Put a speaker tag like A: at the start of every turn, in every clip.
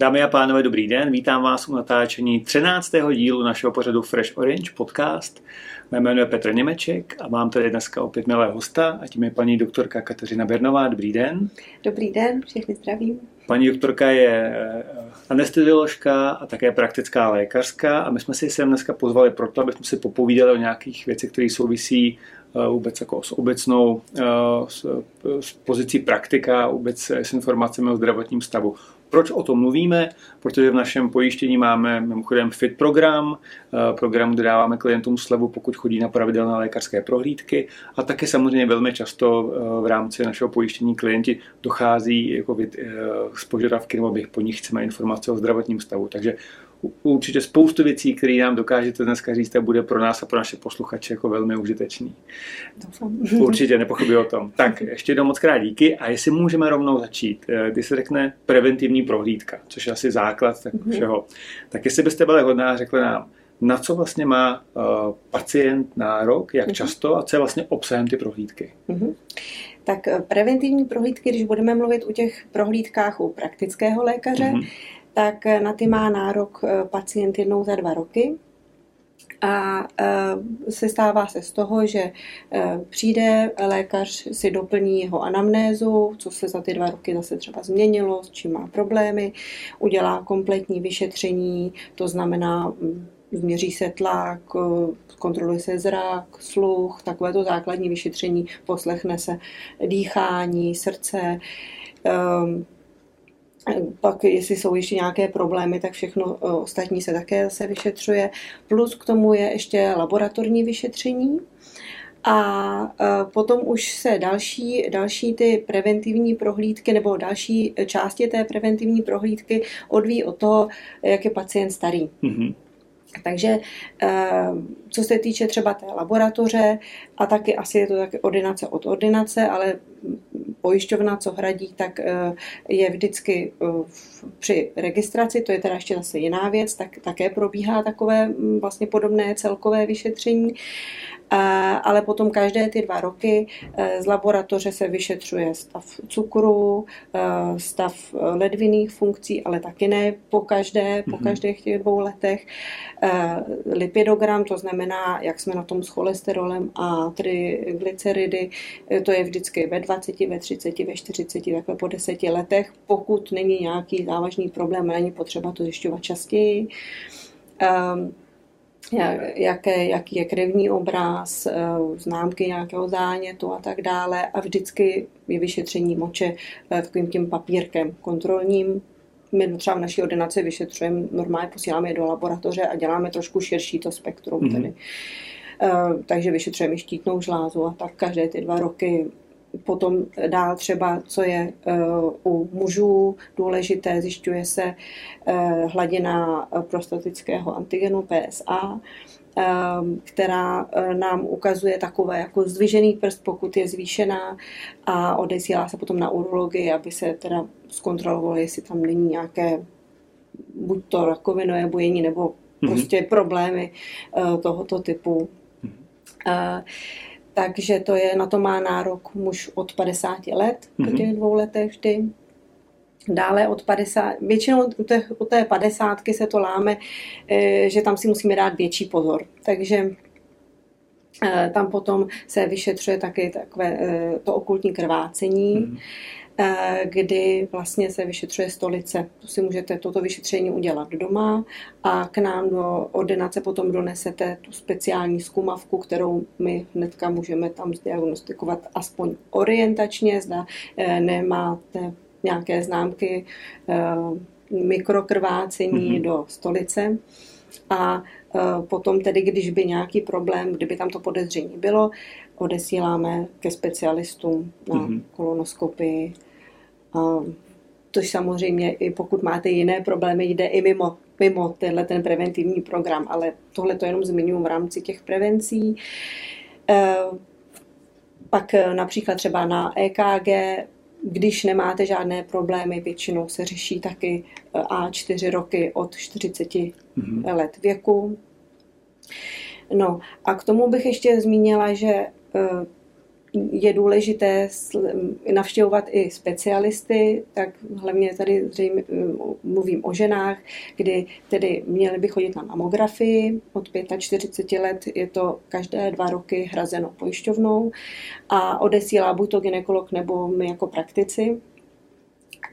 A: Dámy a pánové, dobrý den. Vítám vás u natáčení 13. dílu našeho pořadu Fresh Orange podcast. Mé jméno je Petr Němeček a mám tady dneska opět milé hosta a tím je paní doktorka Kateřina Bernová. Dobrý den.
B: Dobrý den, všechny zdravím.
A: Paní doktorka je eh, anestezioložka a také praktická lékařka a my jsme si sem dneska pozvali proto, aby jsme si popovídali o nějakých věcech, které souvisí vůbec jako s obecnou eh, s, s pozicí praktika, vůbec s informacemi o zdravotním stavu. Proč o tom mluvíme? Protože v našem pojištění máme mimochodem FIT program, eh, program, kde dáváme klientům slevu, pokud chodí na pravidelné lékařské prohlídky a také samozřejmě velmi často eh, v rámci našeho pojištění klienti dochází jako eh, s požadavky, nebo po nich chceme informace o zdravotním stavu. Takže určitě spoustu věcí, které nám dokážete dneska říct, a bude pro nás a pro naše posluchače jako velmi užitečný. Určitě, nepochybuji o tom. Tak, ještě jednou moc krát díky a jestli můžeme rovnou začít. Eh, když se řekne preventivní prohlídka, což je asi základ tak mm-hmm. všeho, tak jestli byste byli hodná, řekli nám, na co vlastně má uh, pacient nárok, jak mm-hmm. často a co je vlastně obsahem ty prohlídky. Mm-hmm.
B: Tak eh, preventivní prohlídky, když budeme mluvit o těch prohlídkách u praktického lékaře, mm-hmm tak na ty má nárok eh, pacient jednou za dva roky. A eh, se stává se z toho, že eh, přijde lékař, si doplní jeho anamnézu, co se za ty dva roky zase třeba změnilo, s čím má problémy, udělá kompletní vyšetření, to znamená mm, změří se tlak, kontroluje se zrak, sluch, takové to základní vyšetření, poslechne se dýchání, srdce, pak, jestli jsou ještě nějaké problémy, tak všechno eh, ostatní se také zase vyšetřuje. Plus k tomu je ještě laboratorní vyšetření. A eh, potom už se další, další ty preventivní prohlídky nebo další části té preventivní prohlídky odvíjí od toho, jak je pacient starý. Mm-hmm. Takže eh, co se týče třeba té laboratoře, a taky asi je to taky ordinace od ordinace, ale pojišťovna, co hradí, tak eh, je vždycky eh, při registraci, to je teda ještě zase jiná věc, tak také probíhá takové mm, vlastně podobné celkové vyšetření ale potom každé ty dva roky z laboratoře se vyšetřuje stav cukru, stav ledvinných funkcí, ale taky ne po každé, po mhm. každých těch dvou letech. Lipidogram, to znamená, jak jsme na tom s cholesterolem a triglyceridy, to je vždycky ve 20, ve 30, ve 40, takhle po 10 letech, pokud není nějaký závažný problém, není potřeba to zjišťovat častěji. Um, jaké, jaký je krevní obraz, eh, známky nějakého zánětu a tak dále. A vždycky je vyšetření moče eh, takovým tím papírkem kontrolním. My třeba v naší ordinaci vyšetřujeme, normálně posíláme je do laboratoře a děláme trošku širší to spektrum. Mm-hmm. Tedy. Eh, takže vyšetřujeme štítnou žlázu a tak každé ty dva roky Potom dál třeba, co je eh, u mužů důležité, zjišťuje se eh, hladina prostatického antigenu PSA, eh, která nám ukazuje takové jako zdvižený prst, pokud je zvýšená a odesílá se potom na urologii, aby se teda zkontrolovalo, jestli tam není nějaké buď to rakovinové bujení nebo mm-hmm. prostě problémy tohoto typu. Mm-hmm. Takže to je, na to má nárok muž od 50 let, po těch dvou letech vždy. Dále od 50, většinou u té, u té 50 se to láme, eh, že tam si musíme dát větší pozor. Takže eh, tam potom se vyšetřuje taky takové eh, to okultní krvácení. Eh, kdy vlastně se vyšetřuje stolice. To si můžete toto vyšetření udělat doma a k nám do ordinace potom donesete tu speciální zkumavku, kterou my hnedka můžeme tam zdiagnostikovat aspoň orientačně, zda eh, nemáte nějaké známky eh, mikrokrvácení mm-hmm. do stolice. A potom tedy, když by nějaký problém, kdyby tam to podezření bylo, odesíláme ke specialistům na mm-hmm. kolonoskopii Což samozřejmě, i pokud máte jiné problémy, jde i mimo, mimo tenhle ten preventivní program, ale tohle to jenom zmiňuji v rámci těch prevencí. E, pak e, například třeba na EKG, když nemáte žádné problémy, většinou se řeší taky e, A4 roky od 40 mm-hmm. let věku. No a k tomu bych ještě zmínila, že je důležité navštěvovat i specialisty, tak hlavně tady zřejmě mluvím o ženách, kdy tedy měly by chodit na mamografii. Od 45 let je to každé dva roky hrazeno pojišťovnou a odesílá buď to ginekolog nebo my jako praktici.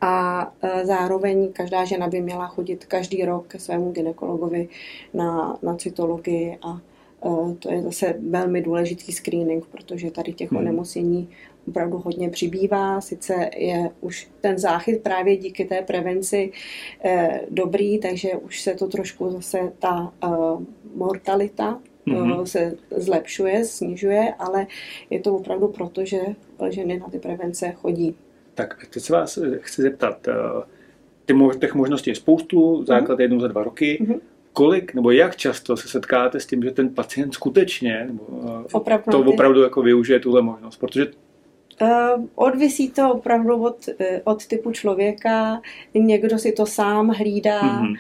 B: A e, zároveň každá žena by měla chodit každý rok ke svému ginekologovi na, na cytologii a to je zase velmi důležitý screening, protože tady těch hmm. onemocnění opravdu hodně přibývá. Sice je už ten záchyt právě díky té prevenci eh, dobrý, takže už se to trošku zase ta eh, mortalita mm-hmm. se zlepšuje, snižuje, ale je to opravdu proto, že ženy na ty prevence chodí.
A: Tak teď se vás chci zeptat, ty těch možností je spoustu, základ mm-hmm. jednou za dva roky. Mm-hmm kolik nebo jak často se setkáte s tím, že ten pacient skutečně nebo opravdu to opravdu jako využije tuhle možnost? Protože
B: Uh, odvisí to opravdu od, eh, od typu člověka. Někdo si to sám hlídá. Mm-hmm.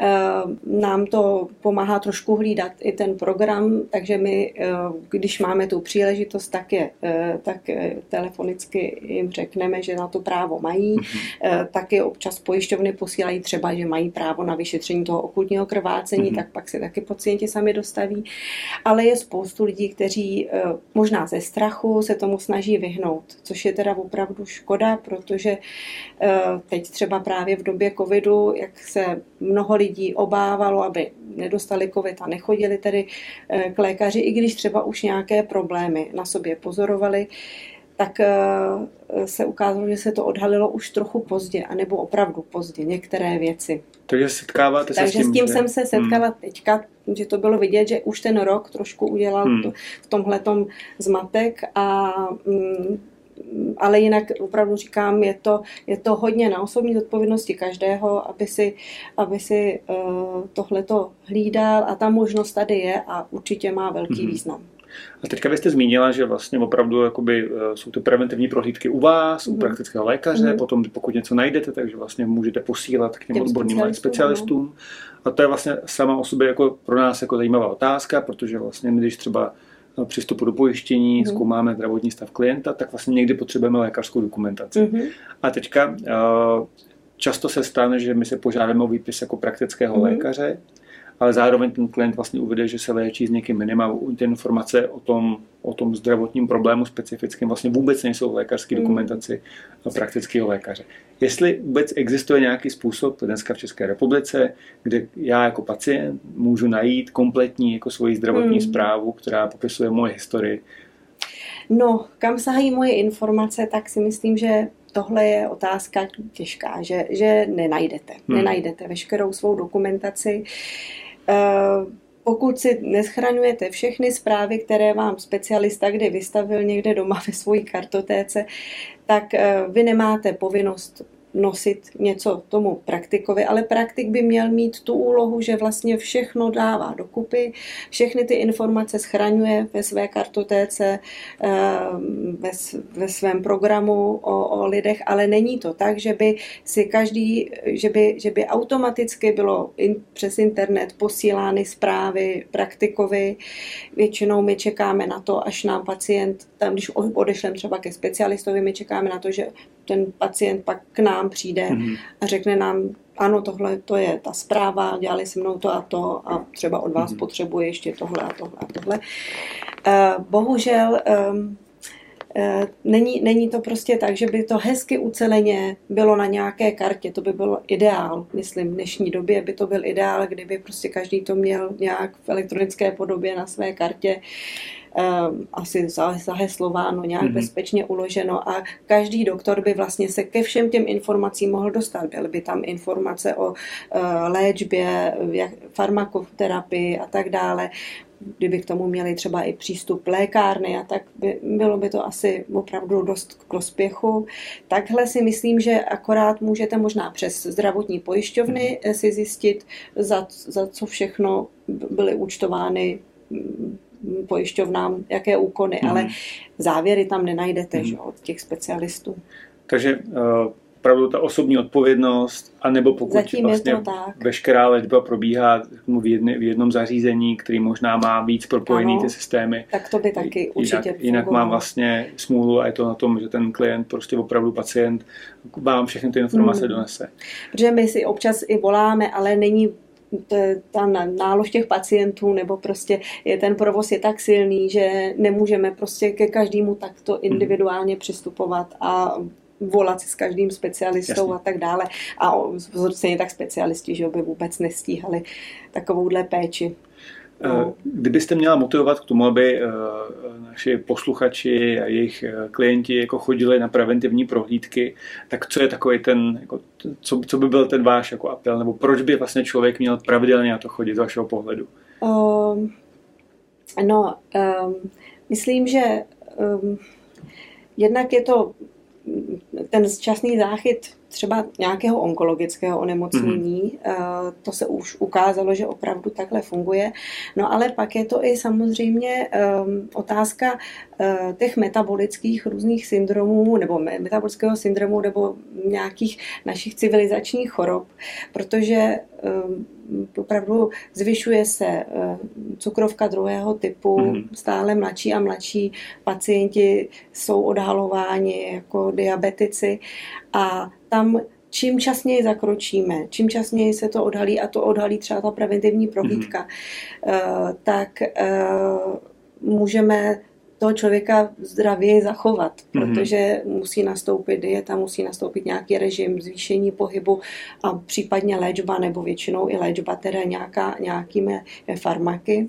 B: Eh, nám to pomáhá trošku hlídat i ten program, takže my, eh, když máme tu příležitost, tak, je, eh, tak telefonicky jim řekneme, že na to právo mají. Mm-hmm. Taky občas pojišťovny posílají třeba, že mají právo na vyšetření toho okultního krvácení, mm-hmm. tak pak si taky pacienti sami dostaví. Ale je spoustu lidí, kteří možná ze strachu se tomu snaží vyhnout, což je teda opravdu škoda, protože teď třeba právě v době covidu, jak se mnoho lidí lidí obávalo, aby nedostali covid a nechodili tedy eh, k lékaři, i když třeba už nějaké problémy na sobě pozorovali, tak eh, se ukázalo, že se to odhalilo už trochu pozdě, anebo opravdu pozdě, některé věci.
A: Takže setkáváte
B: se Takže s tím, s tím že... jsem se setkala hmm. teďka, že to bylo vidět, že už ten rok trošku udělal hmm. to, v tomhletom zmatek a mm, ale jinak opravdu říkám, je to, je to hodně na osobní odpovědnosti každého, aby si, aby si uh, tohleto hlídal a ta možnost tady je a určitě má velký mm-hmm. význam.
A: A teďka byste zmínila, že vlastně opravdu jakoby, eh, jsou ty preventivní prohlídky u vás, mm. u praktického lékaře, mm. potom pokud něco najdete, takže vlastně můžete posílat k těm, těm odborným specialistům. specialistům. A to je vlastně sama o sobě jako pro nás jako zajímavá otázka, protože vlastně když třeba přístupu do pojištění, mm. zkoumáme zdravotní stav klienta, tak vlastně někdy potřebujeme lékařskou dokumentaci. Mm. A teďka uh, často se stane, že my se požádáme o výpis jako praktického mm. lékaře, ale zároveň ten klient vlastně uvede, že se léčí s někým jiným a ty informace o tom, o tom zdravotním problému specifickým vlastně vůbec nejsou v lékařské mm. dokumentaci praktického lékaře. Jestli vůbec existuje nějaký způsob dneska v České republice, kde já jako pacient můžu najít kompletní jako svoji zdravotní mm. zprávu, která popisuje moje historii.
B: No, kam sahají moje informace, tak si myslím, že tohle je otázka těžká, že, že nenajdete. Hmm. Nenajdete veškerou svou dokumentaci. Uh, pokud si neschraňujete všechny zprávy, které vám specialista kdy vystavil někde doma ve své kartotéce, tak eh, vy nemáte povinnost nosit něco tomu praktikovi, ale praktik by měl mít tu úlohu, že vlastně všechno dává dokupy, všechny ty informace schraňuje ve své kartotéce, eh, ve, ve svém programu o, o lidech, ale není to tak, že by si každý, že by, že by automaticky bylo in, přes internet posílány zprávy praktikovi. Většinou my čekáme na to, až nám pacient, tam když odešlem třeba ke specialistovi, my čekáme na to, že ten pacient pak k nám přijde mm-hmm. a řekne nám, ano, tohle to je ta zpráva, dělali se mnou to a to a třeba od vás mm-hmm. potřebuje ještě tohle a tohle a tohle. Uh, bohužel um, uh, není, není to prostě tak, že by to hezky uceleně bylo na nějaké kartě, to by byl ideál, myslím, v dnešní době by to byl ideál, kdyby prostě každý to měl nějak v elektronické podobě na své kartě. Uh, Ehm, asi zaheslováno, nějak mm-hmm. bezpečně uloženo a každý doktor by vlastně se ke všem těm informacím mohl dostat. Byly by tam informace o eh, léčbě, farmakoterapii a tak dále kdyby k tomu měli třeba i přístup lékárny a tak by, bylo by to asi opravdu dost k prospěchu. Takhle si myslím, že akorát můžete možná přes zdravotní pojišťovny mhm. si zjistit, za, za co všechno byly účtovány pojišťovnám, jaké úkony, mm. ale závěry tam nenajdete mm. že, od těch specialistů.
A: Takže uh, opravdu ta osobní odpovědnost, anebo pokud
B: Zatím
A: vlastně
B: je to tak.
A: veškerá léčba probíhá v, jedne, v jednom zařízení, který možná má víc propojený
B: Ano.
A: ty systémy.
B: Tak to by taky určitě
A: jinak, jinak mám vlastně smůlu a je to na tom, že ten klient, prostě opravdu pacient, vám všechny ty informace
B: Hmm.
A: donese.
B: Protože my si občas i voláme, ale není ta nálož těch pacientů, nebo prostě je ten provoz je tak silný, že nemůžeme prostě ke každému takto
A: Mhm.
B: individuálně přistupovat a volat si s každým specialistou
A: Jasně.
B: a tak dále. A stejně tak specialisti, že by vůbec nestíhali takovouhle péči. No.
A: Eh, Kdybyste měla motivovat k tomu, aby eh, naši posluchači a jejich eh, klienti jako chodili na preventivní prohlídky, tak co je takový ten, jako, co, co by byl ten váš jako apel, nebo proč by vlastně člověk měl pravidelně na to chodit z vašeho pohledu?
B: Um, no, um, myslím, že um, jednak je to ten časný záchyt třeba nějakého onkologického onemocnění, mm-hmm. to se už ukázalo, že opravdu takhle funguje. No ale pak je to i samozřejmě um, otázka uh, těch metabolických různých syndromů, nebo me- metabolického syndromu, nebo nějakých našich civilizačních chorob, protože um, opravdu zvyšuje se uh, cukrovka druhého typu,
A: Mhm.
B: mm-hmm. stále mladší a mladší pacienti jsou odhalováni jako diabetici a tam čím časněji zakročíme, čím časněji se to odhalí a to odhalí třeba ta preventivní prohlídka, mm-hmm. tak uh, můžeme toho člověka zdravěji zachovat,
A: Mhm.
B: protože musí nastoupit dieta, musí nastoupit nějaký režim, zvýšení pohybu a případně léčba, nebo většinou i léčba teda nějaká, nějakými farmaky,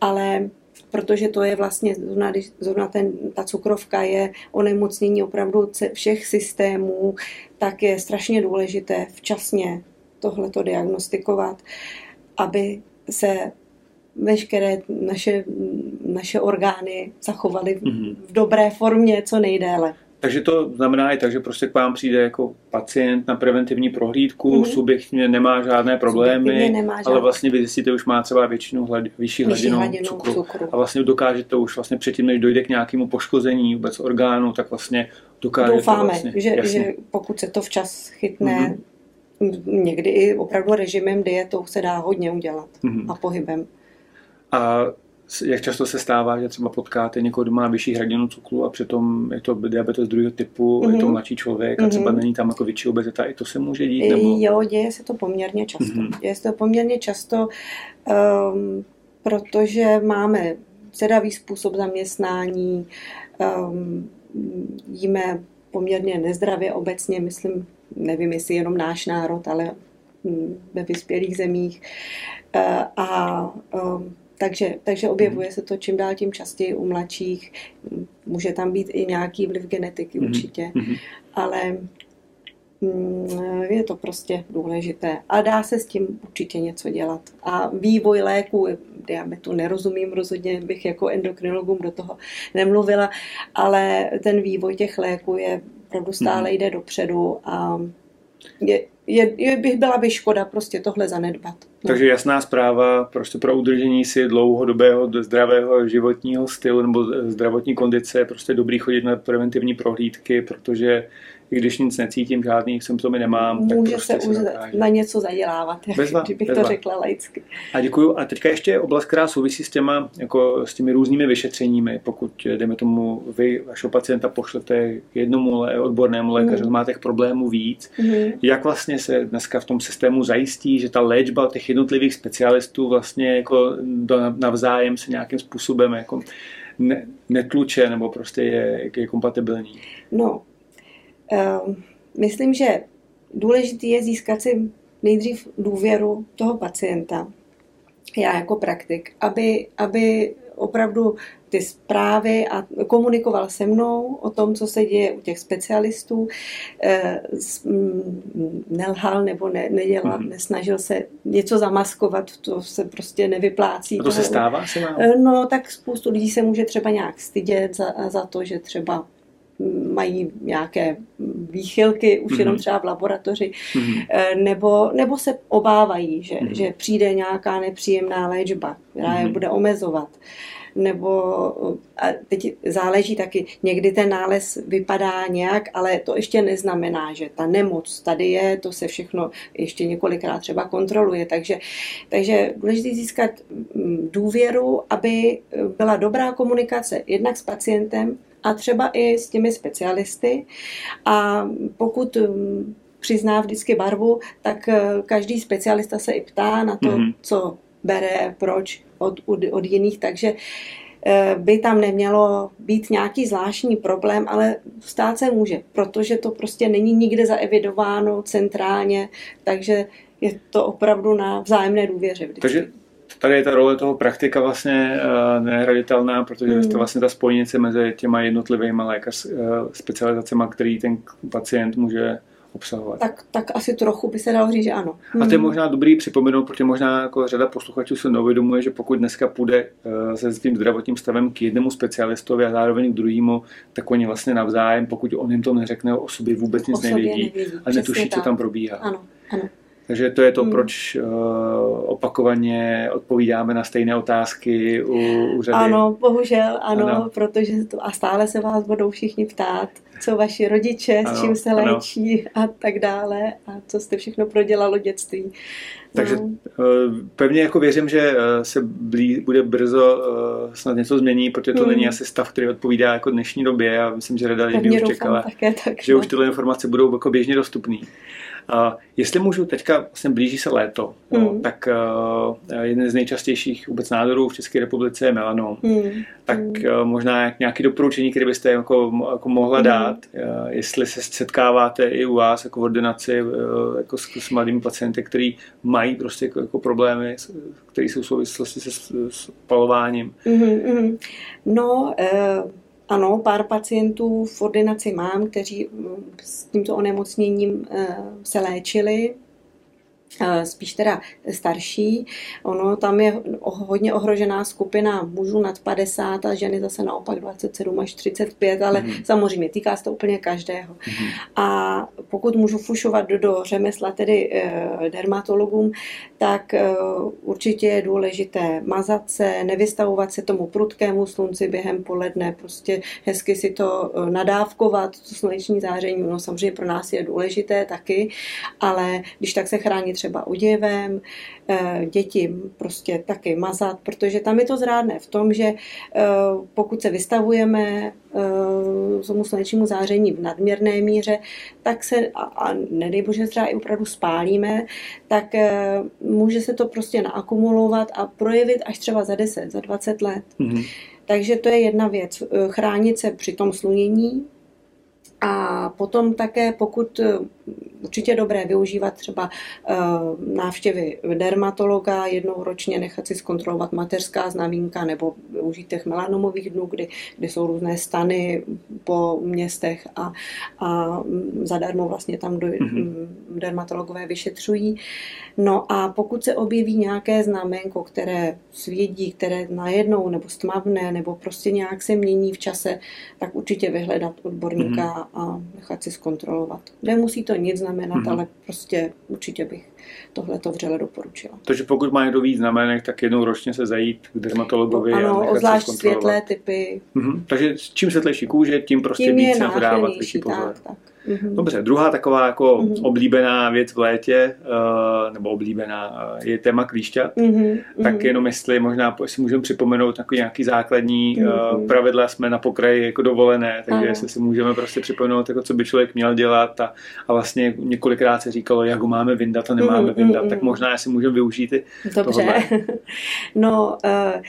B: ale protože to je vlastně, zrovna, zrovna ten, ta cukrovka je onemocnění opravdu všech systémů, tak je strašně důležité včasně tohleto diagnostikovat, aby se veškeré naše, naše orgány zachovaly v,
A: Mhm.
B: v dobré formě co nejdéle.
A: Takže to znamená i tak, že prostě k vám přijde jako pacient na preventivní prohlídku,
B: Mhm.
A: mm-hmm. subjektně nemá žádné problémy,
B: nemá
A: ale
B: žádné-
A: vlastně vy zjistíte, už má třeba většinu hlad, vyšší, hladinu,
B: hladinu
A: cukru.
B: cukru.
A: A vlastně dokážete už vlastně předtím, než dojde k nějakému poškození vůbec orgánu, tak vlastně dokážete
B: Doufáme,
A: vlastně,
B: že,
A: jasně.
B: že pokud se to včas chytne,
A: Mhm.
B: někdy i opravdu režimem dietou se dá hodně udělat
A: Mhm.
B: a pohybem.
A: A jak často se stává, že třeba potkáte někoho, kdo má vyšší hladinu cukru a přitom je to diabetes druhého typu, mm-hmm. je to
B: Mhm.
A: mladší člověk a třeba
B: Mhm.
A: není tam jako větší obezita, i to se může dít? Nebo...
B: Jo, děje se to poměrně často.
A: Mhm.
B: Děje se to poměrně často, um, protože máme sedavý způsob zaměstnání, um, jíme poměrně nezdravě obecně, myslím, nevím, jestli jenom náš národ, ale mm, ve vyspělých zemích. Uh, a um, takže, takže objevuje se to čím dál tím častěji u mladších. Může tam být i nějaký vliv genetiky
A: Mhm.
B: určitě,
A: Mhm.
B: ale mm, je to prostě důležité. A dá se s tím určitě něco dělat. A vývoj léků, diabetu nerozumím rozhodně, bych jako endokrinologům do toho nemluvila, ale ten vývoj těch léků je opravdu stále
A: Mhm.
B: jde dopředu a je, je, je, by byla by škoda prostě tohle zanedbat. No.
A: Takže jasná zpráva prostě pro udržení si dlouhodobého zdravého životního stylu nebo zdravotní kondice je prostě dobrý chodit na preventivní prohlídky, protože i když nic necítím, žádný symptomy nemám, tak
B: Může
A: prostě
B: se
A: se
B: už na něco zadělávat, jak,
A: Bezva,
B: kdybych
A: bezva.
B: to řekla laicky.
A: A děkuju. A teďka ještě oblast, která souvisí s těma, jako s těmi různými vyšetřeními. Pokud, jdeme tomu, vy vašeho pacienta pošlete k jednomu odbornému lékaři,
B: Mhm.
A: máte těch problémů víc.
B: Mhm.
A: Jak vlastně se dneska v tom systému zajistí, že ta léčba těch jednotlivých specialistů vlastně jako do, navzájem se nějakým způsobem jako ne, netluče nebo prostě je, je kompatibilní?
B: No, myslím, že důležitý je získat si nejdřív důvěru toho pacienta, já jako praktik, aby, aby opravdu ty zprávy a komunikoval se mnou o tom, co se děje u těch specialistů, eh, mm, nelhal nebo ne, nedělal,
A: Mhm.
B: nesnažil se něco zamaskovat, to se prostě nevyplácí.
A: A to se stává se?
B: Eh, No, tak spoustu lidí se může třeba nějak stydět za, za to, že třeba mají nějaké výchylky už
A: Mhm.
B: jenom třeba v laboratoři,
A: Mhm.
B: eh, nebo, nebo se obávají, že,
A: Mhm.
B: že přijde nějaká nepříjemná léčba, která je
A: Mhm.
B: bude omezovat. nebo a teď záleží taky, někdy ten nález vypadá nějak, ale to ještě neznamená, že ta nemoc tady je, to se všechno ještě několikrát třeba kontroluje, takže, takže důležité získat mm, důvěru, aby byla dobrá komunikace jednak s pacientem, a třeba i s těmi specialisty. A pokud mm, přizná vždycky barvu, tak eh, každý specialista se i ptá na to, mm-hmm. co bere, proč od, od, od jiných, takže eh, by tam nemělo být nějaký zvláštní problém, ale stát se může, protože to prostě není nikde zaevidováno centrálně, takže je to opravdu na vzájemné důvěře. Vždycky.
A: Takže tady je ta role toho praktika vlastně uh, nehraditelná, protože mm. jste vlastně ta spojnice mezi těma jednotlivými lékař uh, specializacemi, který ten pacient může obsahovat.
B: Tak, tak asi trochu by se dalo říct, že ano.
A: Hmm. A to je možná dobrý připomenout, protože možná jako řada posluchačů se neuvědomuje, že pokud dneska půjde uh, se tím zdravotním stavem k jednomu specialistovi a zároveň k druhému, tak oni vlastně navzájem, pokud on jim to neřekne o sobě, vůbec nic nevědí, nevědí a netuší, co tam probíhá.
B: Ano, ano.
A: Takže to je to, hmm. proč uh, opakovaně odpovídáme na stejné otázky u, u řady.
B: Ano, bohužel, ano, ano, protože to, a stále se vás budou všichni ptát, co vaši rodiče, ano, s čím se léčí a tak dále a co jste všechno prodělalo dětství.
A: Takže no. pevně jako věřím, že eh, se blí, bude brzo snad něco změní, protože to hmm. není asi stav, který odpovídá jako dnešní době a myslím, že rada lidí už čekala, také, tak, že no. už tyhle informace budou jako běžně dostupné. Uh, jestli můžu, teďka vlastně blíží se léto, mm. no, tak uh, jeden z nejčastějších vůbec nádorů v České republice je melanom. Mm. Tak uh, možná nějaké doporučení, které byste jako, jako mohla mm. dát, uh, jestli se setkáváte i u vás jako v ordinaci uh, jako s, s mladými pacienty, kteří mají prostě jako, jako problémy, které jsou v souvislosti se spalováním.
B: Mm-hmm. No, uh ano, pár pacientů v ordinaci mám, kteří mm, s tímto onemocněním eh, se léčili spíš teda starší. Ono tam je hodně ohrožená skupina mužů nad 50 a ženy zase naopak 27 až 35, ale mm-hmm. samozřejmě týká se to úplně každého. Mm-hmm. A pokud můžu fušovat do, do řemesla, tedy e, dermatologům, tak e, určitě je důležité mazat se, nevystavovat se tomu prudkému slunci během poledne, prostě hezky si to e, nadávkovat, to sluneční záření, no samozřejmě pro nás je důležité taky, ale když tak se chránit třeba oděvem, eh, děti prostě taky mazat, protože tam je to zrádné v tom, že eh, pokud se vystavujeme eh, tomu slunečnímu záření v nadměrné míře, tak se, a, a nedej bože třeba i opravdu spálíme, tak může se to prostě naakumulovat a projevit až třeba za 10, za 20 let. Mm-hmm. Takže to je jedna věc. Chránit se při tom slunění, a potom také, pokud určitě dobré využívat třeba eh, návštěvy dermatologa, jednou ročně nechat si zkontrolovat mateřská znamínka nebo využít těch melanomových dnů, kdy, kdy jsou různé stany po městech a, a zadarmo vlastně tam do, mm-hmm. dermatologové vyšetřují. No a pokud se objeví nějaké znamenko, které svědí, které najednou nebo stmavné nebo prostě nějak se mění v čase, tak určitě vyhledat odborníka mm-hmm a nechat si zkontrolovat. Nemusí to nic znamenat, mm-hmm. ale prostě určitě bych tohle to vřele doporučila.
A: Takže pokud má někdo víc znamenek, tak jednou ročně se zajít k dermatologovi
B: no, ano,
A: a
B: obzvlášť světlé typy.
A: Mm-hmm. Takže čím světlejší kůže, tím prostě tím víc na to dávat pozor. Tak, tak. Mm-hmm. Dobře, druhá taková jako mm-hmm. oblíbená věc v létě, uh, nebo oblíbená, uh, je téma klíšťat. Mm-hmm. Tak jenom jestli možná si můžeme připomenout takový nějaký základní mm-hmm. uh, pravidla, jsme na pokraji jako dovolené, takže ano. jestli si můžeme prostě připomenout, jako co by člověk měl dělat a, a vlastně několikrát se říkalo, jak ho máme vyndat a nemáme mm-hmm. vyndat, tak možná si můžeme využít i
B: Dobře. no, uh,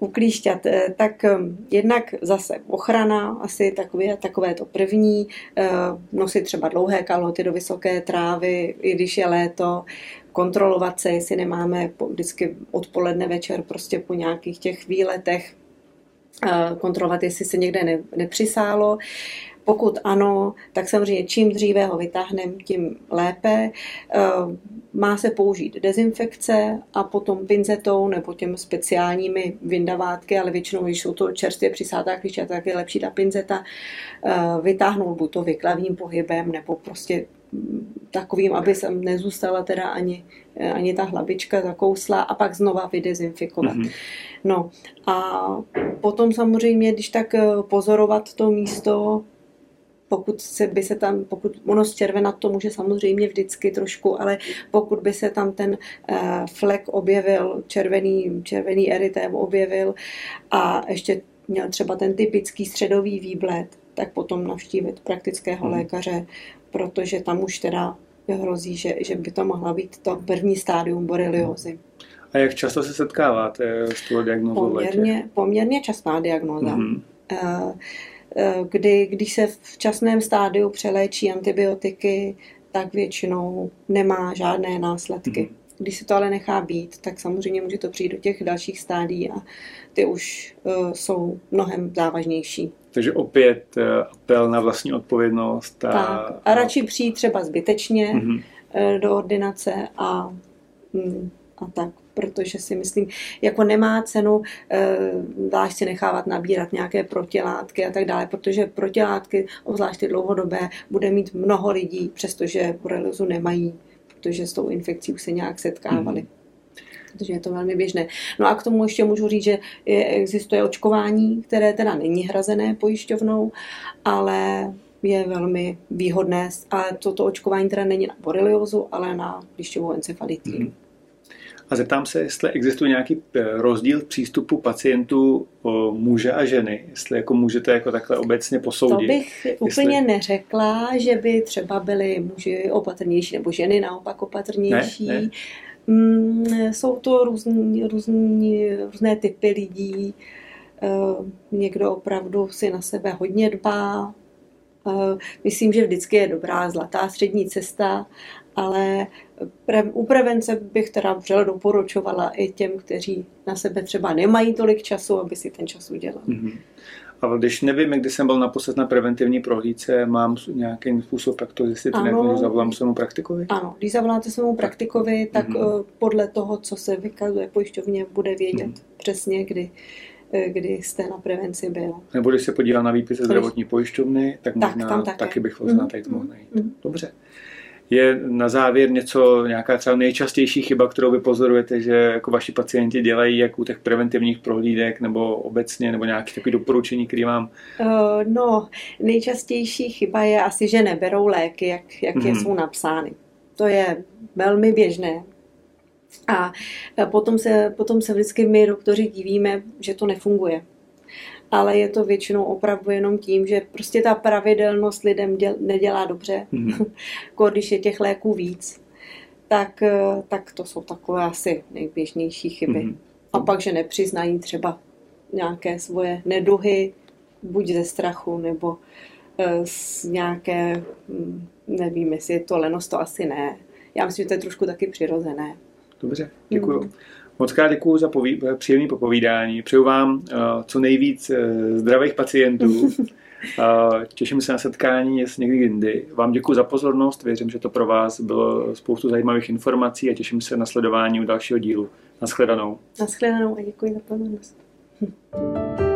B: uklíšťat, eh, tak eh, jednak zase ochrana, asi takové, takové to první, eh, nosit třeba dlouhé kalhoty do vysoké trávy, i když je léto, kontrolovat se, jestli nemáme vždycky odpoledne večer prostě po nějakých těch výletech kontrolovat, jestli se někde nepřisálo. Pokud ano, tak samozřejmě čím dříve ho vytáhneme, tím lépe. Eh, má se použít dezinfekce a potom pinzetou nebo těm speciálními vyndavátky, ale většinou, když jsou to čerstvě přisátá klíče, tak je lepší ta pinzeta eh, vytáhnout buď to vyklavým pohybem nebo prostě takovým, aby jsem nezůstala teda ani, ani ta hlavička zakousla a pak znova vydezinfikovat. Mm-hmm. No a potom samozřejmě, když tak pozorovat to místo, pokud se by se tam, pokud ono zčervenat to může samozřejmě vždycky trošku, ale pokud by se tam ten uh, flek objevil, červený, červený erytém objevil a ještě měl třeba ten typický středový výbled, tak potom navštívit praktického hmm. lékaře, protože tam už teda hrozí, že, že by to mohla být to první stádium boreliozy.
A: A jak často se setkáváte s tou diagnózou?
B: Poměrně, poměrně častá diagnóza. Mm-hmm. Uh, kdy, když se v včasném stádiu přeléčí antibiotiky, tak většinou nemá žádné následky. Mm-hmm. Když se to ale nechá být, tak samozřejmě může to přijít do těch dalších stádií a ty už uh, jsou mnohem závažnější.
A: Takže opět uh, apel na vlastní odpovědnost.
B: A, tak. a radši přijít třeba zbytečně mm-hmm. uh, do ordinace a, mm, a tak protože si myslím, jako nemá cenu zvlášť si nechávat nabírat nějaké protilátky a tak dále, protože protilátky, obzvlášť ty dlouhodobé, bude mít mnoho lidí, přestože boreliozu nemají protože s tou infekcí už se nějak setkávali. Mm. Protože je to velmi běžné. No a k tomu ještě můžu říct, že je, existuje očkování, které teda není hrazené pojišťovnou, ale je velmi výhodné. A toto očkování teda není na boreliozu, ale na lišťovou encefalitídu. Mm.
A: A zeptám se, jestli existuje nějaký eh, rozdíl v přístupu pacientů o muže a ženy, jestli jako můžete jako takhle obecně posoudit.
B: To bych jestli... úplně neřekla, že by třeba byli muži opatrnější nebo ženy naopak opatrnější. Ne, ne. Mm, jsou to různý, různý, různé typy lidí. Eh, někdo opravdu si na sebe hodně dbá. Eh, myslím, že vždycky je dobrá zlatá střední cesta, ale pre, u prevence bych teda vřele doporučovala i těm, kteří na sebe třeba nemají tolik času, aby si ten čas udělali. Mm-hmm.
A: Ale když nevím, kdy jsem byl naposled na preventivní prohlídce, mám nějaký způsob, jak to zjistit, ano, když zavolám svému praktikovi?
B: Ano, když zavoláte svému praktikovi, tak mm-hmm. podle toho, co se vykazuje pojišťovně, bude vědět mm-hmm. přesně, kdy eh, kdy jste na prevenci byl.
A: Nebo když se podívá na výpis zdravotní pojišťovny, tak možná tak, tam také. taky bych možná mm-hmm. tady to mohl najít. Mm-hmm. Dobře je na závěr něco, nějaká třeba nejčastější chyba, kterou vy pozorujete, že jako vaši pacienti dělají, jak u těch preventivních prohlídek nebo obecně, nebo nějaké takové doporučení, které vám?
B: Uh, no, nejčastější chyba je asi, že neberou léky, jak, jak mm-hmm. je mhm. jsou napsány. To je velmi běžné. A potom se, potom se vždycky my doktoři divíme, že to nefunguje ale je to většinou opravdu jenom tím, že prostě ta pravidelnost lidem děl, nedělá dobře, mm-hmm. když je těch léků víc. Tak, eh, tak to jsou takové asi nejběžnější chyby. Mm-hmm. A pak, že nepřiznají třeba nějaké svoje neduhy, buď ze strachu, nebo eh, z nějaké, hm, nevím, jestli je to lenost, to asi ne. Já myslím, že to je trošku taky přirozené.
A: Dobře, děkuji. Mm. Moc krát děkuji za poví, příjemné popovídání. Přeju vám uh, co nejvíc uh, zdravých pacientů. Uh, těším se na setkání s někdy jindy. Vám děkuji za pozornost. Věřím, že to pro vás bylo spoustu zajímavých informací a těším se na sledování u dalšího dílu. Naschledanou.
B: Naschledanou a děkuji za pozornost. Hm.